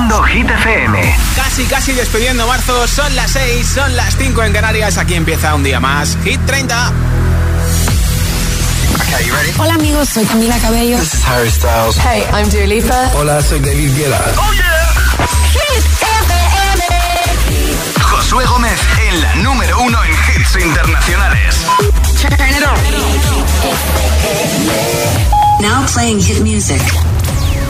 Haciendo Hit FM. Casi, casi despidiendo marzo. Son las 6, son las 5 en Canarias. Aquí empieza un día más. Hit 30. Hola amigos, soy Camila Cabello. This is Harry Styles. Hey, I'm Dua Lipa. Hola, soy David Guetta. Oh yeah. Hit FM. Josué Gómez en la número uno en hits internacionales. Turn it on. Now playing hit music.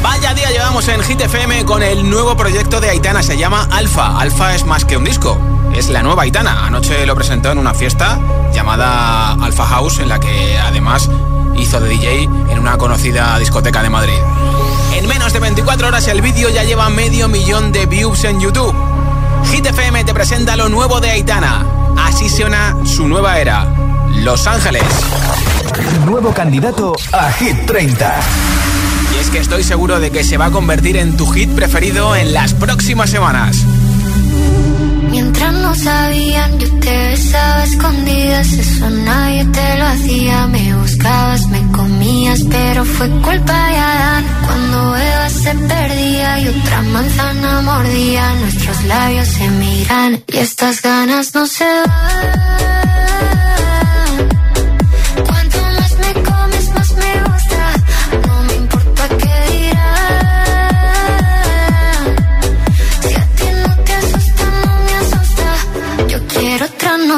Vaya día llevamos en Hit FM con el nuevo proyecto de Aitana, se llama Alfa. Alfa es más que un disco, es la nueva Aitana. Anoche lo presentó en una fiesta llamada Alfa House, en la que además hizo de DJ en una conocida discoteca de Madrid. En menos de 24 horas el vídeo ya lleva medio millón de views en YouTube. Hit FM te presenta lo nuevo de Aitana. Así suena su nueva era. Los Ángeles. Nuevo candidato a Hit 30. Es que estoy seguro de que se va a convertir en tu hit preferido en las próximas semanas. Mientras no sabían, yo te besaba escondidas, eso nadie te lo hacía. Me buscabas, me comías, pero fue culpa de Adán. Cuando Eva se perdía y otra manzana mordía, nuestros labios se miran y estas ganas no se van.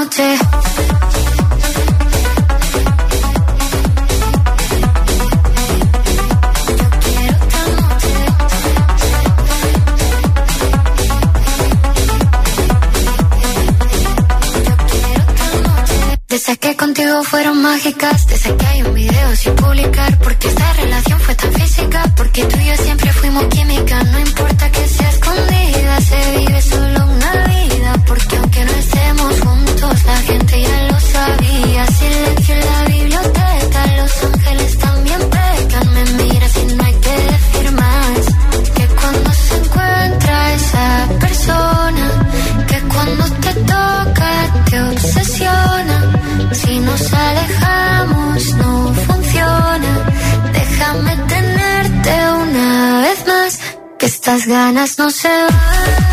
Noche. Desde que contigo fueron mágicas, desde que hay un video sin publicar, porque esta relación fue tan física, porque tú y yo siempre fuimos química, no importa que sea escondida, se vive solo una vida, porque estas ganas no se van.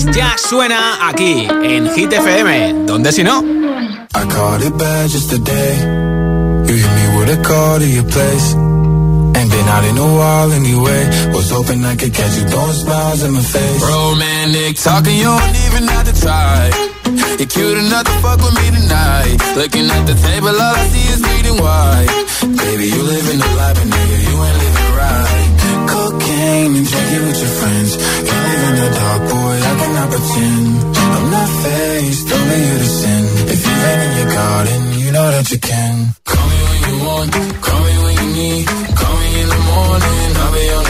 Ángeles, ya suena aquí, en Hit FM. ¿Dónde si no? I caught it bad just today. You hit me with a call to your place. Ain't been out in a while anyway. Was hoping I could catch you throwing smiles in my face. Romantic talking, you don't even have to try. You're cute enough to fuck with me tonight. Looking at the table, all I see is bleeding white. Baby, you live in the life, but nigga, you ain't living. Cocaine and it with your friends. Can't live in the dark, boy, I cannot pretend. I'm not faced, only you to sin. If you ain't in your garden, you know that you can. Call me when you want, call me when you need. Call me in the morning, I'll be on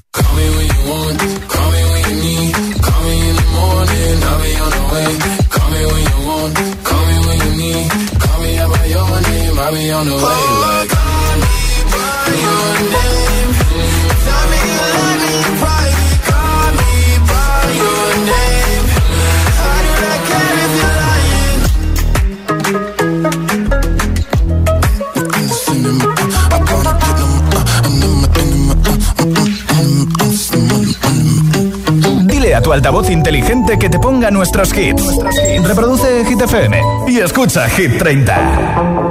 Call me when you want, call me when you need. Call me in the morning, I'll be on the way. Call me when you want, call me when you need. Call me by your name, I'll be on the way. Like, call me by your name. Altavoz inteligente que te ponga nuestros hits. Reproduce Hit FM y escucha Hit 30.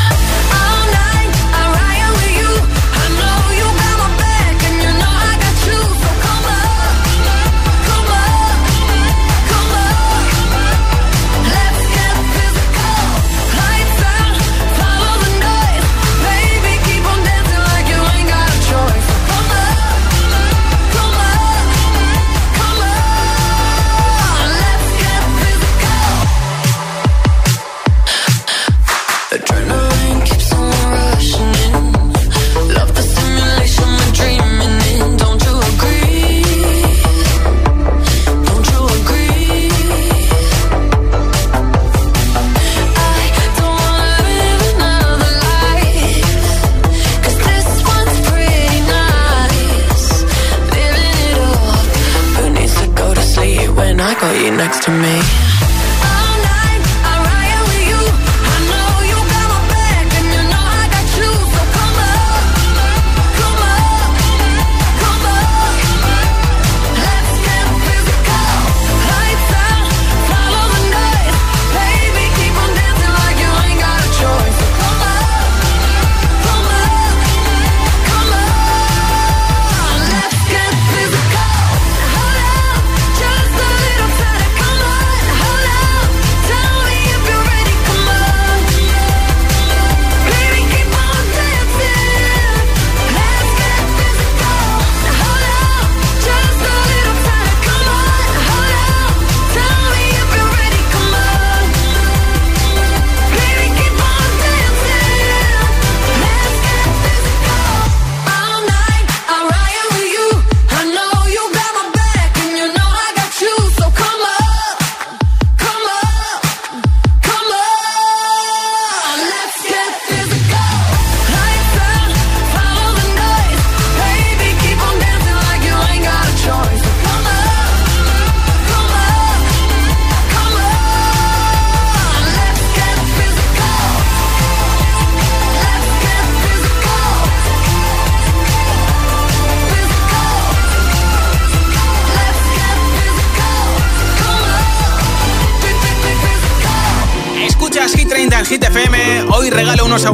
To me?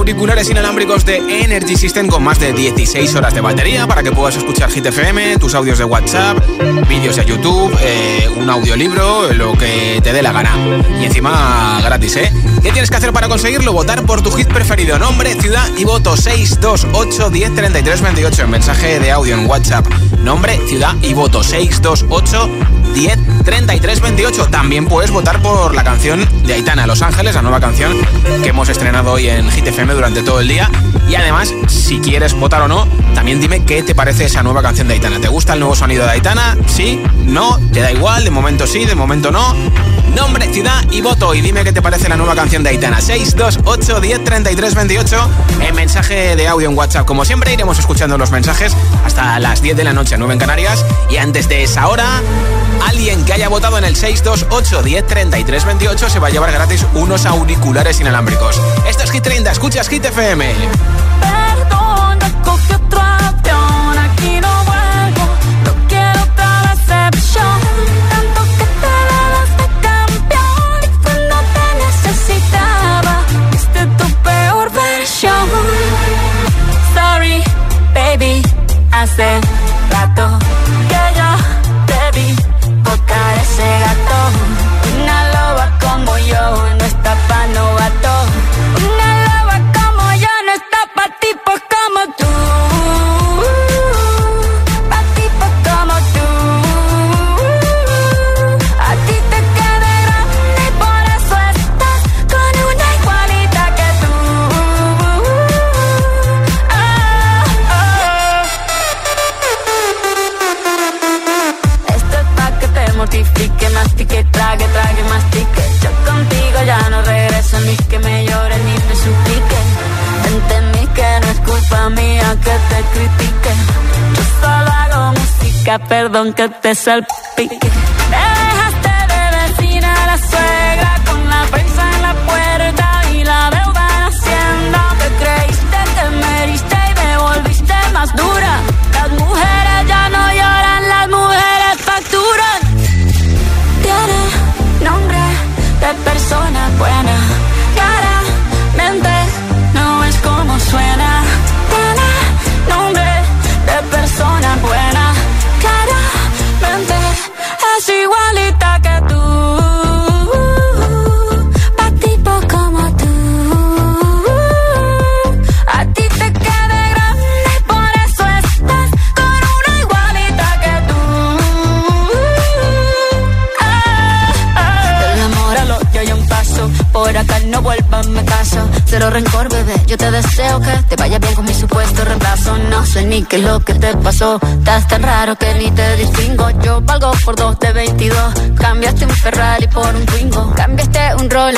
Auriculares inalámbricos de Energy System con más de 16 horas de batería para que puedas escuchar Hit FM, tus audios de WhatsApp, vídeos de YouTube, eh, un audiolibro, lo que te dé la gana. Y encima gratis, ¿eh? ¿Qué tienes que hacer para conseguirlo? Votar por tu hit preferido. Nombre, ciudad y voto 628 10 33 28 en mensaje de audio en WhatsApp. Nombre, ciudad y voto 628 10 33 28. También puedes votar por la canción de Aitana, Los Ángeles, la nueva canción que hemos estrenado hoy en Hit FM durante todo el día. Y además, si quieres votar o no, también dime qué te parece esa nueva canción de Aitana. ¿Te gusta el nuevo sonido de Aitana? ¿Sí? ¿No? ¿Te da igual? ¿De momento sí? ¿De momento no? Nombre, ciudad y voto. Y dime qué te parece la nueva canción de Aitana. 628 10 33 28 en mensaje de audio en WhatsApp. Como siempre, iremos escuchando los mensajes hasta las 10 de la noche, 9 en Canarias. Y antes de esa hora, Alguien que haya votado en el 628 10 33 28 se va a llevar gratis unos auriculares inalámbricos. Esto es Hit 30, escuchas Hit FM. Perdón, recogí otro avión, aquí no vuelvo, no quiero otra decepción. Tanto que te la de campeón y cuando te necesitaba, viste tu peor versión. Sorry, baby, I said. Perdón que te salpique.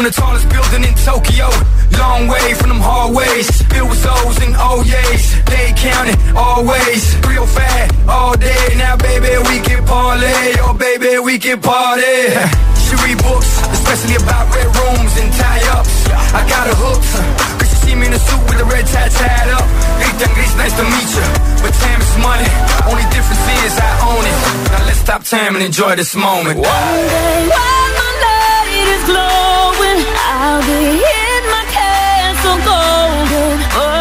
From the tallest building in Tokyo. Long way from them hallways. Filled with O's and oh O's. They counting always. Real fat all day. Now, baby, we can parlay. Oh, baby, we can party. She read books, especially about red rooms and tie ups. I got her hooked. Cause she see me in a suit with a red tie tied up. Ethan it's nice to meet you. But time is money. Only difference is I own it. Now let's stop time and enjoy this moment. One day the light is glowing, I'll be in my castle golden. But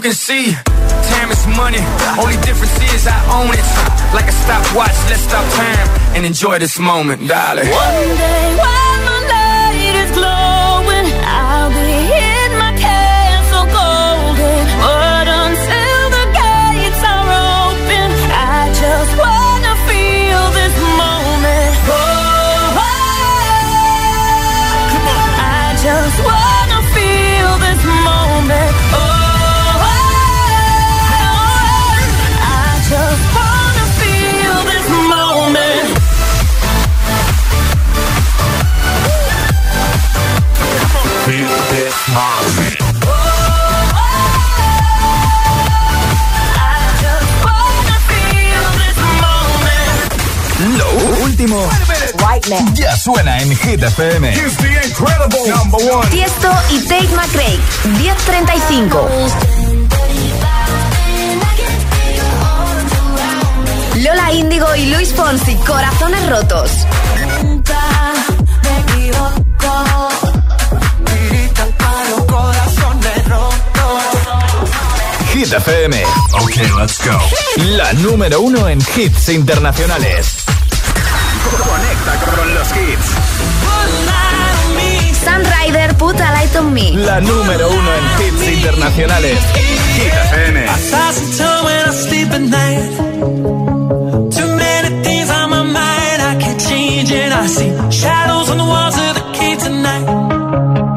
you can see. Time is money, only difference is I own it. Like a stopwatch, let's stop time and enjoy this moment, darling. One day ya suena en Hit FM. Tiesto y Tate McRae, 1035. Lola Índigo y Luis Fonsi, Corazones Rotos. Hit FM. Ok, let's go. La número uno en hits internacionales. Conecta con los hits. Sun Rider, Put a Light on Me. La número uno en hits internacionales. Hit FM. Too many things on my mind, I can't change it. I see shadows on the walls of the cave tonight.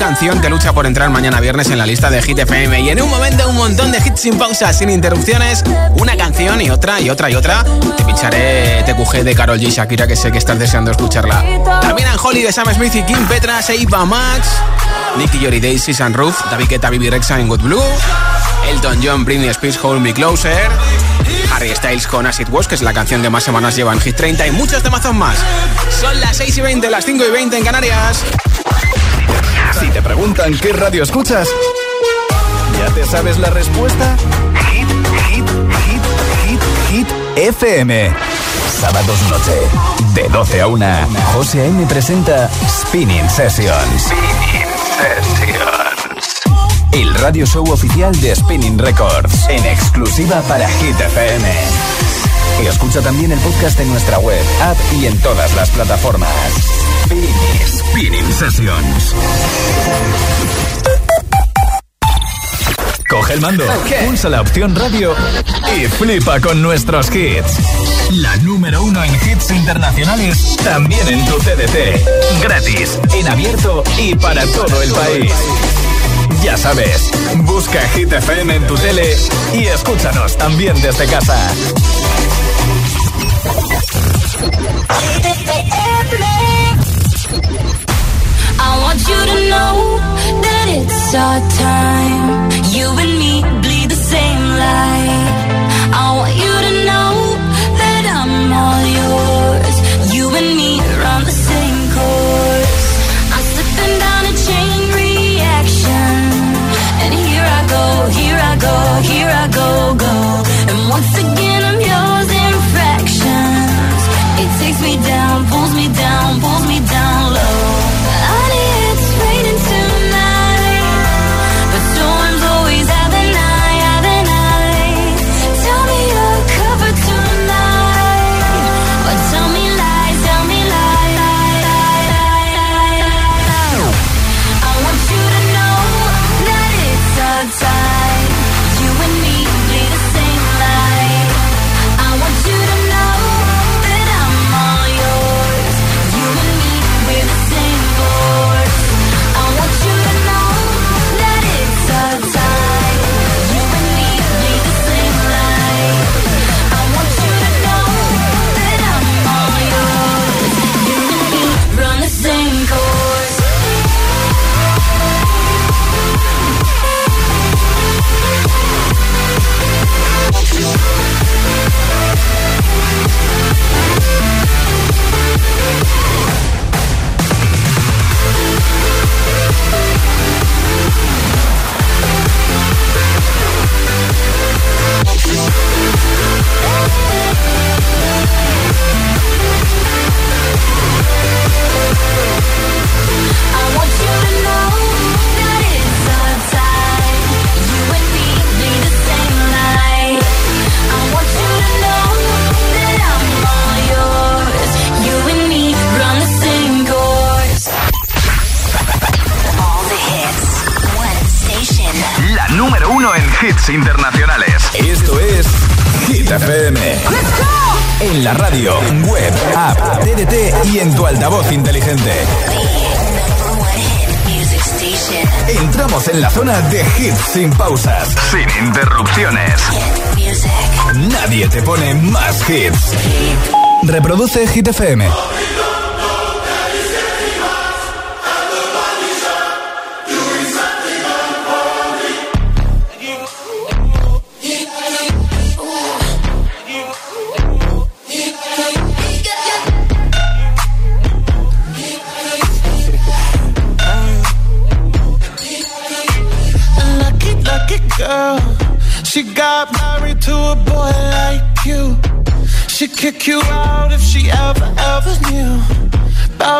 Canción que lucha por entrar mañana viernes en la lista de Hit FM. Y en un momento, un montón de hits sin pausa, sin interrupciones, una canción y otra y otra y otra. Te pincharé TQG de Carol G. Shakira, que sé que estás deseando escucharla. También Holly de Sam Smith y Kim Petras, Eva Max, Nicky Yori Daisy, Sunroof, David Guetta, Bibi Rexa en Good Blue, Elton John, Britney Spears, Hold Me Closer. Harry Styles con Acid Wash, que es la canción que más semanas lleva en Hit 30 y muchos temazos más. Son las 6 y 20, las 5 y 20 en Canarias. Si te preguntan qué radio escuchas, ¿ya te sabes la respuesta? Hit, hit, hit, hit, hit, FM. Sábados noche, de 12 a 1, José A.M. presenta Spinning Sessions. Spinning Sessions. El radio show oficial de Spinning Records, en exclusiva para Hit FM. Y escucha también el podcast en nuestra web, app y en todas las plataformas. Spinning, Sessions. Coge el mando, pulsa la opción radio y flipa con nuestros hits. La número uno en hits internacionales, también en tu CDT. Gratis, en abierto y para todo el país. Ya sabes, busca Hit FM en tu tele y escúchanos también desde casa. I want you to know that it's our time. You and me bleed the same light. I want you to know that I'm all yours. You and me run the same course. I'm slipping down a chain reaction. And here I go, here I go, here I go, go. And once again I'm yours in fractions. It takes me down, pulls me down, pulls me down low. You. She'd kick you out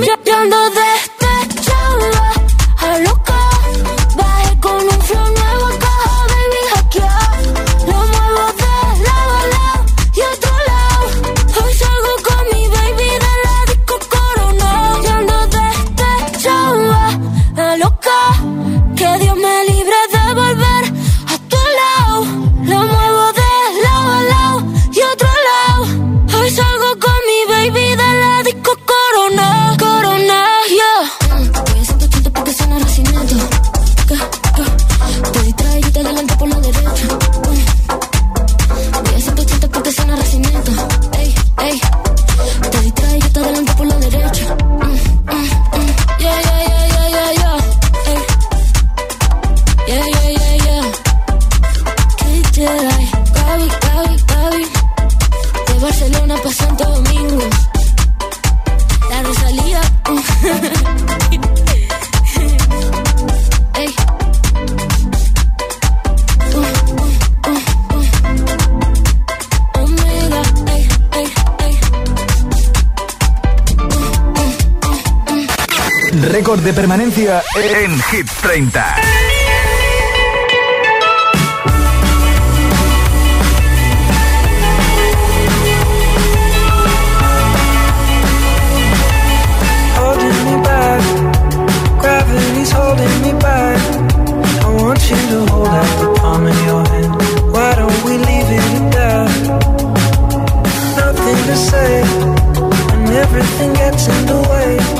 me. You know that. de permanencia en, Hit 30. Holding me back, gravity's holding me back. I want you to hold out the palm of your hand. Why don't we leave it at that? Nothing to say when everything gets in the way.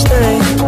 stay.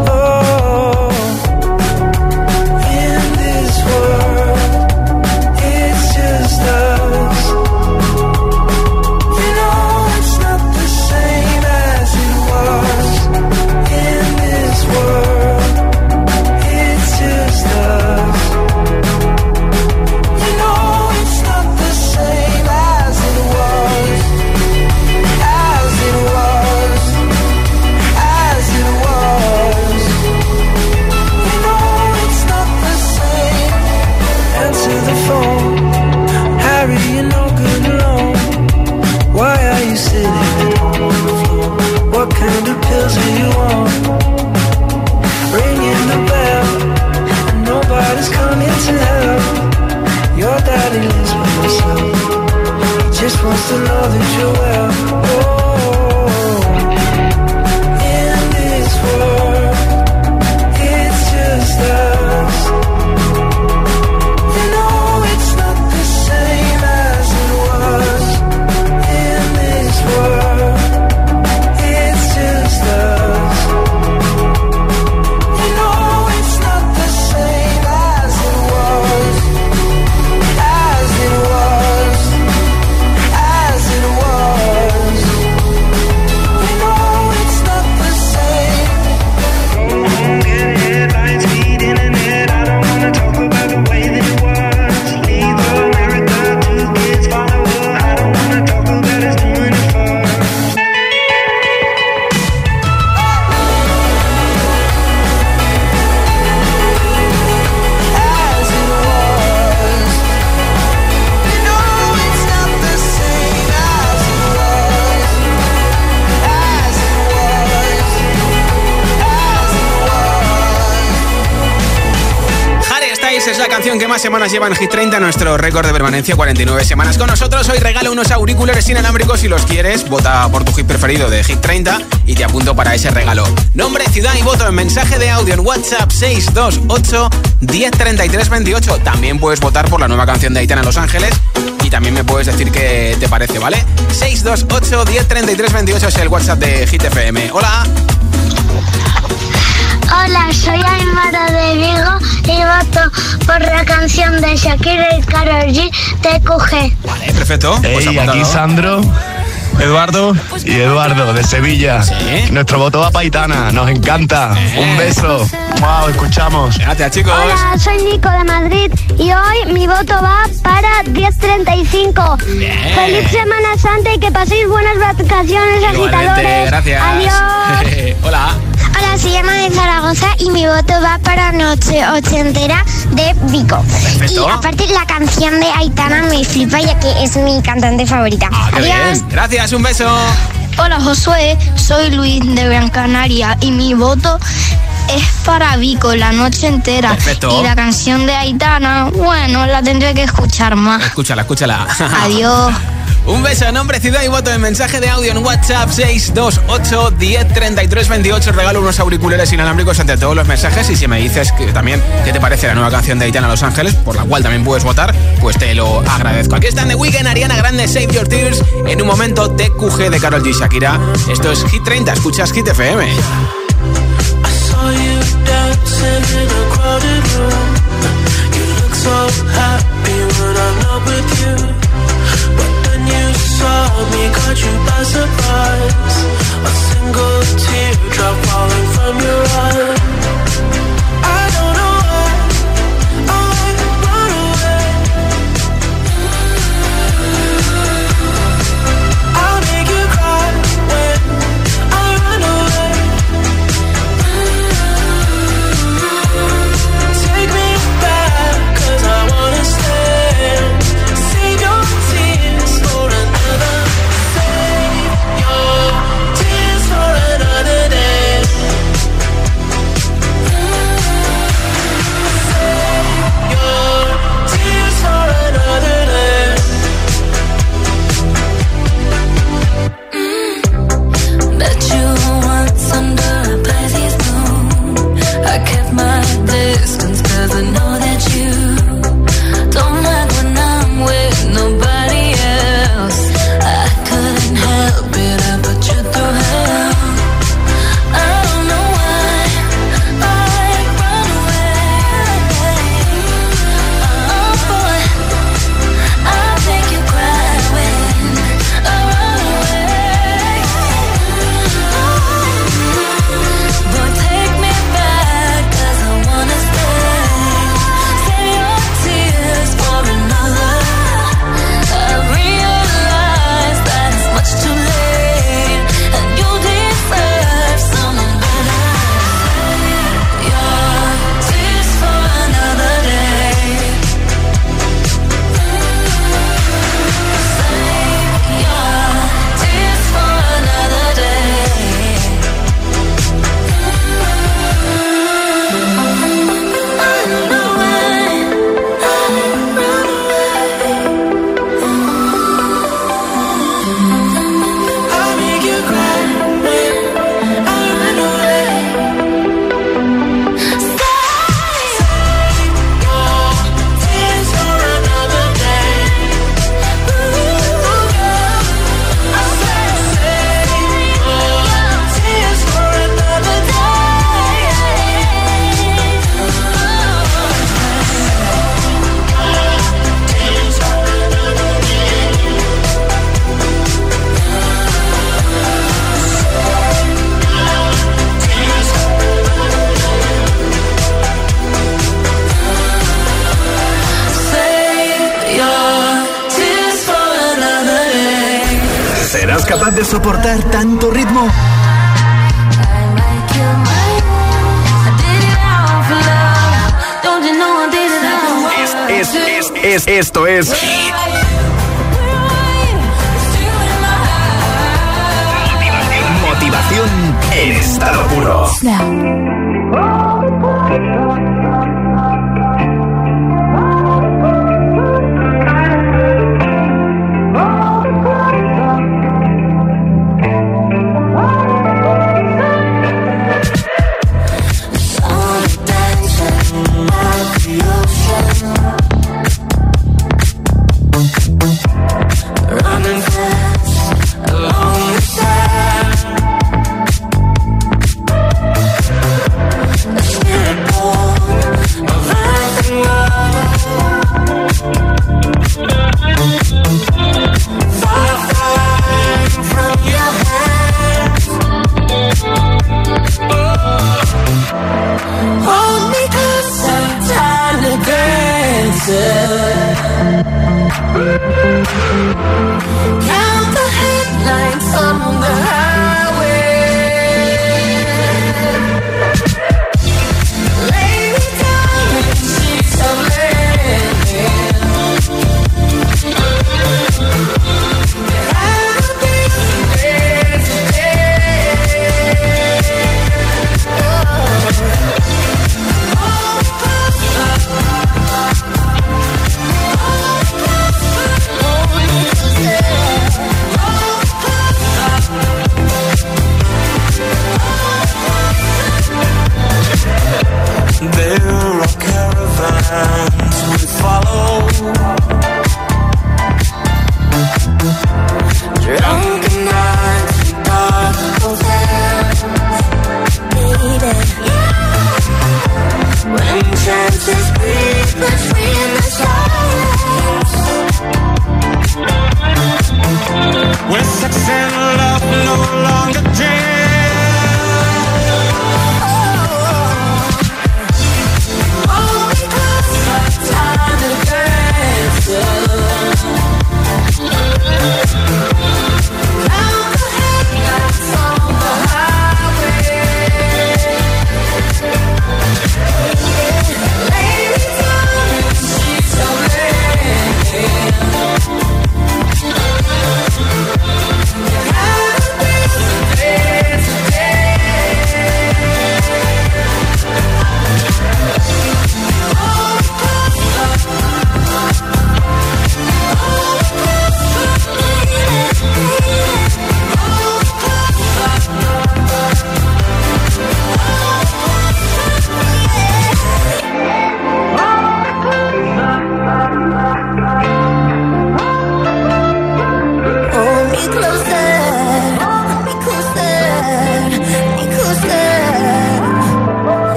Canción que más semanas lleva en Hit 30, nuestro récord de permanencia, 49 semanas con nosotros. Hoy regalo unos auriculares inalámbricos si los quieres. Vota por tu hit preferido de Hit 30 y te apunto para ese regalo. Nombre, ciudad y voto en mensaje de audio en WhatsApp 628 103328. También puedes votar por la nueva canción de Aitana Los Ángeles y también me puedes decir qué te parece, ¿vale? 628 103328 es el WhatsApp de Hit FM. Hola. Hola, soy Aymara de Vigo y voto por la canción de Shakira y Karol G, TQG. Vale, perfecto. Pues apuntado. aquí Sandro, Eduardo y Eduardo de Sevilla. Nuestro voto va para Itana, nos encanta. Un beso. Wow, escuchamos. Gracias, chicos. Hola, soy Nico de Madrid y hoy mi voto va para 1035. Feliz Semana Santa y que paséis buenas vacaciones, Igualmente, agitadores. gracias. Adiós. Hola. Hola, soy Emma de Zaragoza y mi voto va para Noche Ochentera de Vico. Perfecto. Y aparte la canción de Aitana me flipa ya que es mi cantante favorita. Ah, Adiós. bien. Gracias, un beso. Hola Josué, soy Luis de Gran Canaria y mi voto es para Vico la noche entera. Perfecto. Y la canción de Aitana, bueno, la tendré que escuchar más. Escúchala, escúchala. Adiós. Un beso, nombre, ciudad y voto en mensaje de audio en WhatsApp 628 103328. Regalo unos auriculares inalámbricos entre todos los mensajes. Y si me dices que también qué te parece la nueva canción de Aitana Los Ángeles, por la cual también puedes votar, pues te lo agradezco. Aquí están The Weeknd, Ariana Grande, Save Your Tears. En un momento, TQG de Carol G. Shakira. Esto es Hit 30, escuchas Hit FM. you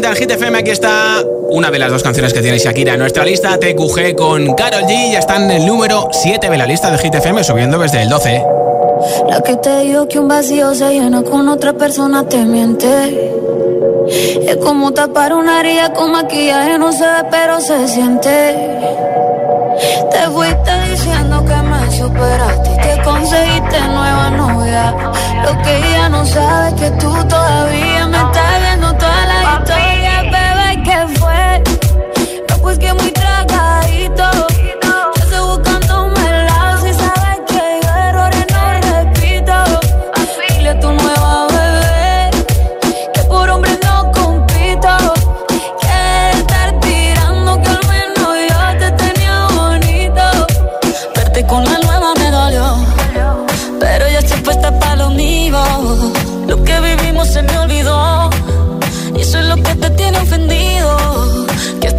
30 en Hit FM. Aquí está una de las dos canciones que tiene Shakira en nuestra lista. TQG con Carol G. Ya están en el número 7 de la lista de Hit FM, subiendo desde el 12. La que te dijo que un vacío se llena con otra persona te miente. Es como tapar una herida con maquillaje, no se ve, pero se siente. Te fuiste diciendo que me superaste y te conseguiste nueva novia. Lo que ella no sabe es que tú todavía me estás.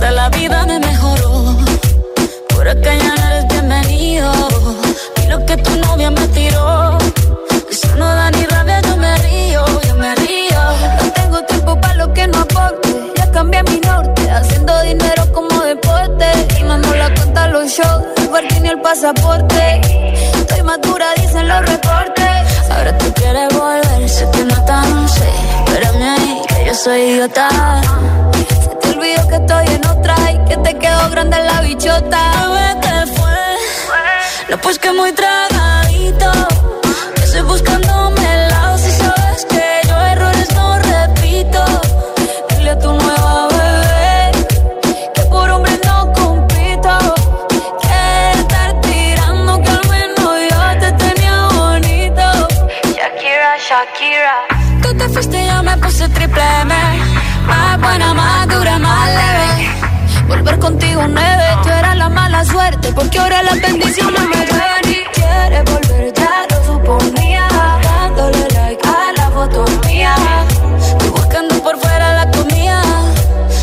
hasta la vida me mejoró. Por acá ya no eres bienvenido. Y lo que tu novia me tiró, eso no da ni rabia, yo me río, yo me río. No tengo tiempo para lo que no aporte. Ya cambié mi norte, haciendo dinero como deporte. Y no la cuenta los shows, el ni el pasaporte. Estoy madura, dicen los reportes. Ahora tú quieres volver, sé que no tan sé, espérame ahí yo soy idiota. Se te olvidó que estoy en otra y que te quedó grande la bichota. te fue, no pues que muy tragadito, que estoy buscando más. contigo nueve. Tú eras la mala suerte, porque ahora las bendiciones me llueven y quieres volver, ya lo suponía. Dándole like a la foto mía, tú buscando por fuera la comida.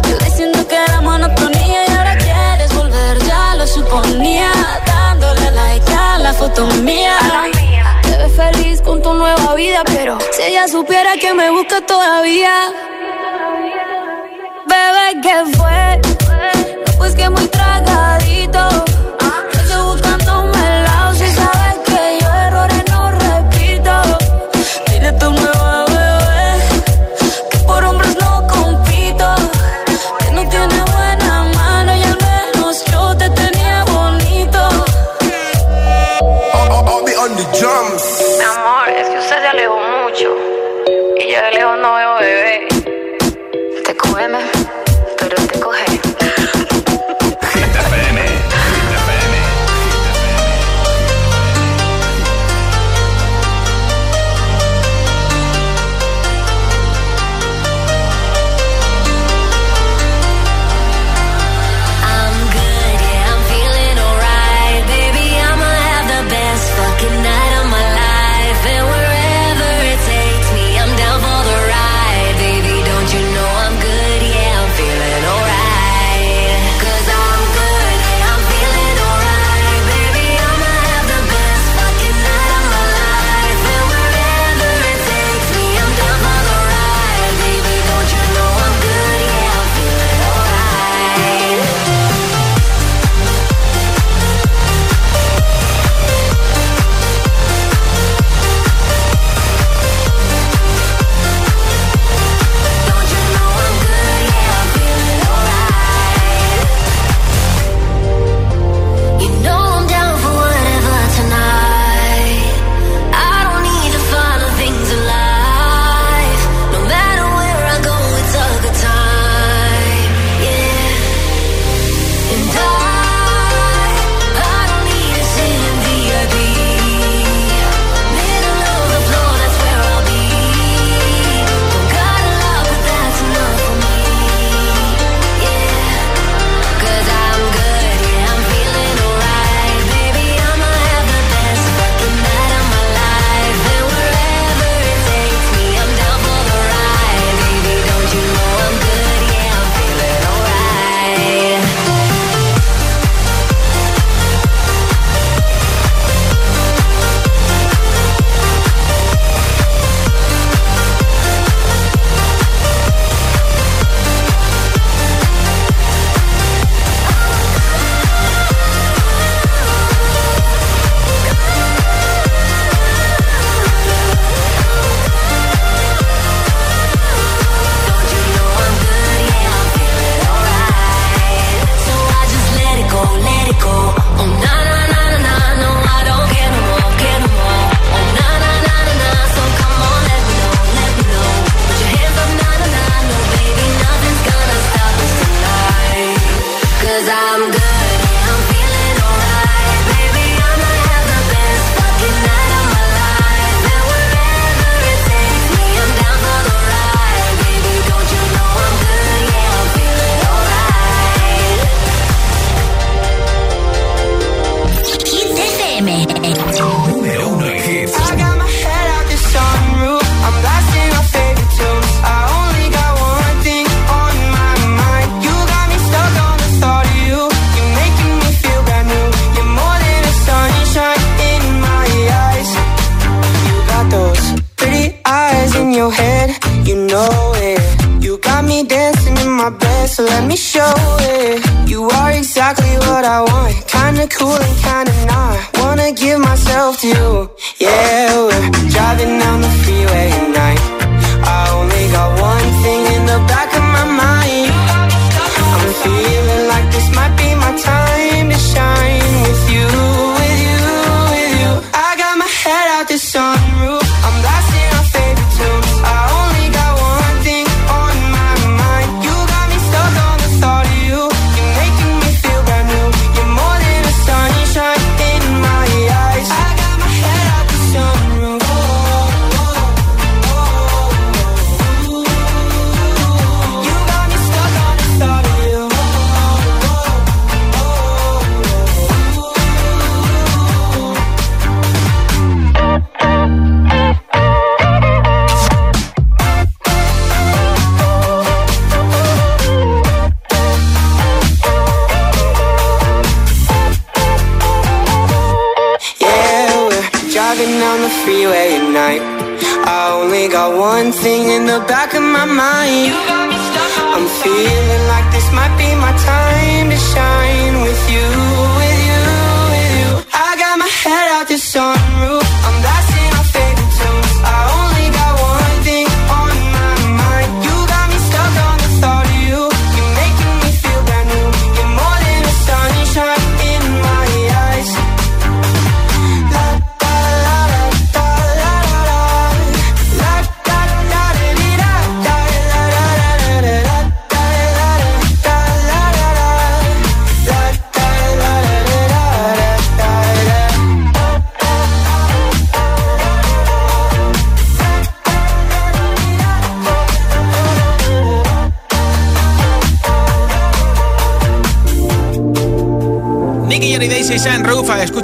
Yo diciendo que era monotonía y ahora quieres volver, ya lo suponía. Dándole like a la foto mía. Te ves feliz con tu nueva vida, pero si ella supiera que me busca todavía. Bebé, ¿qué fue? pues que muy tragadito.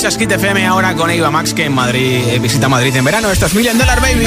Escuchas Kit FM ahora con Eva Max que en Madrid eh, visita Madrid en verano. Esto es Million Dollar Baby.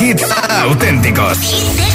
hits auténticos.